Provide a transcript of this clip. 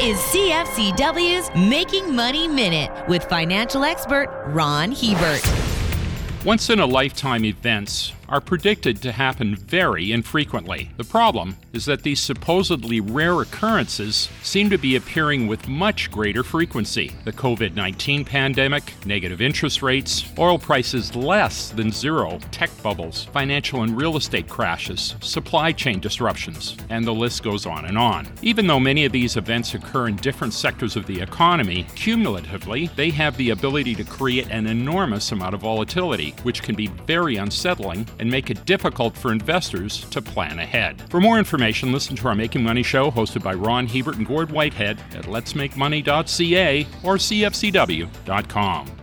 is CFCW's Making Money Minute with financial expert Ron Hebert. Once in a lifetime events are predicted to happen very infrequently. The problem is that these supposedly rare occurrences seem to be appearing with much greater frequency. The COVID 19 pandemic, negative interest rates, oil prices less than zero, tech bubbles, financial and real estate crashes, supply chain disruptions, and the list goes on and on. Even though many of these events occur in different sectors of the economy, cumulatively, they have the ability to create an enormous amount of volatility, which can be very unsettling and make it difficult for investors to plan ahead. For more information, listen to our Making Money show hosted by Ron Hebert and Gord Whitehead at letsmakemoney.ca or cfcw.com.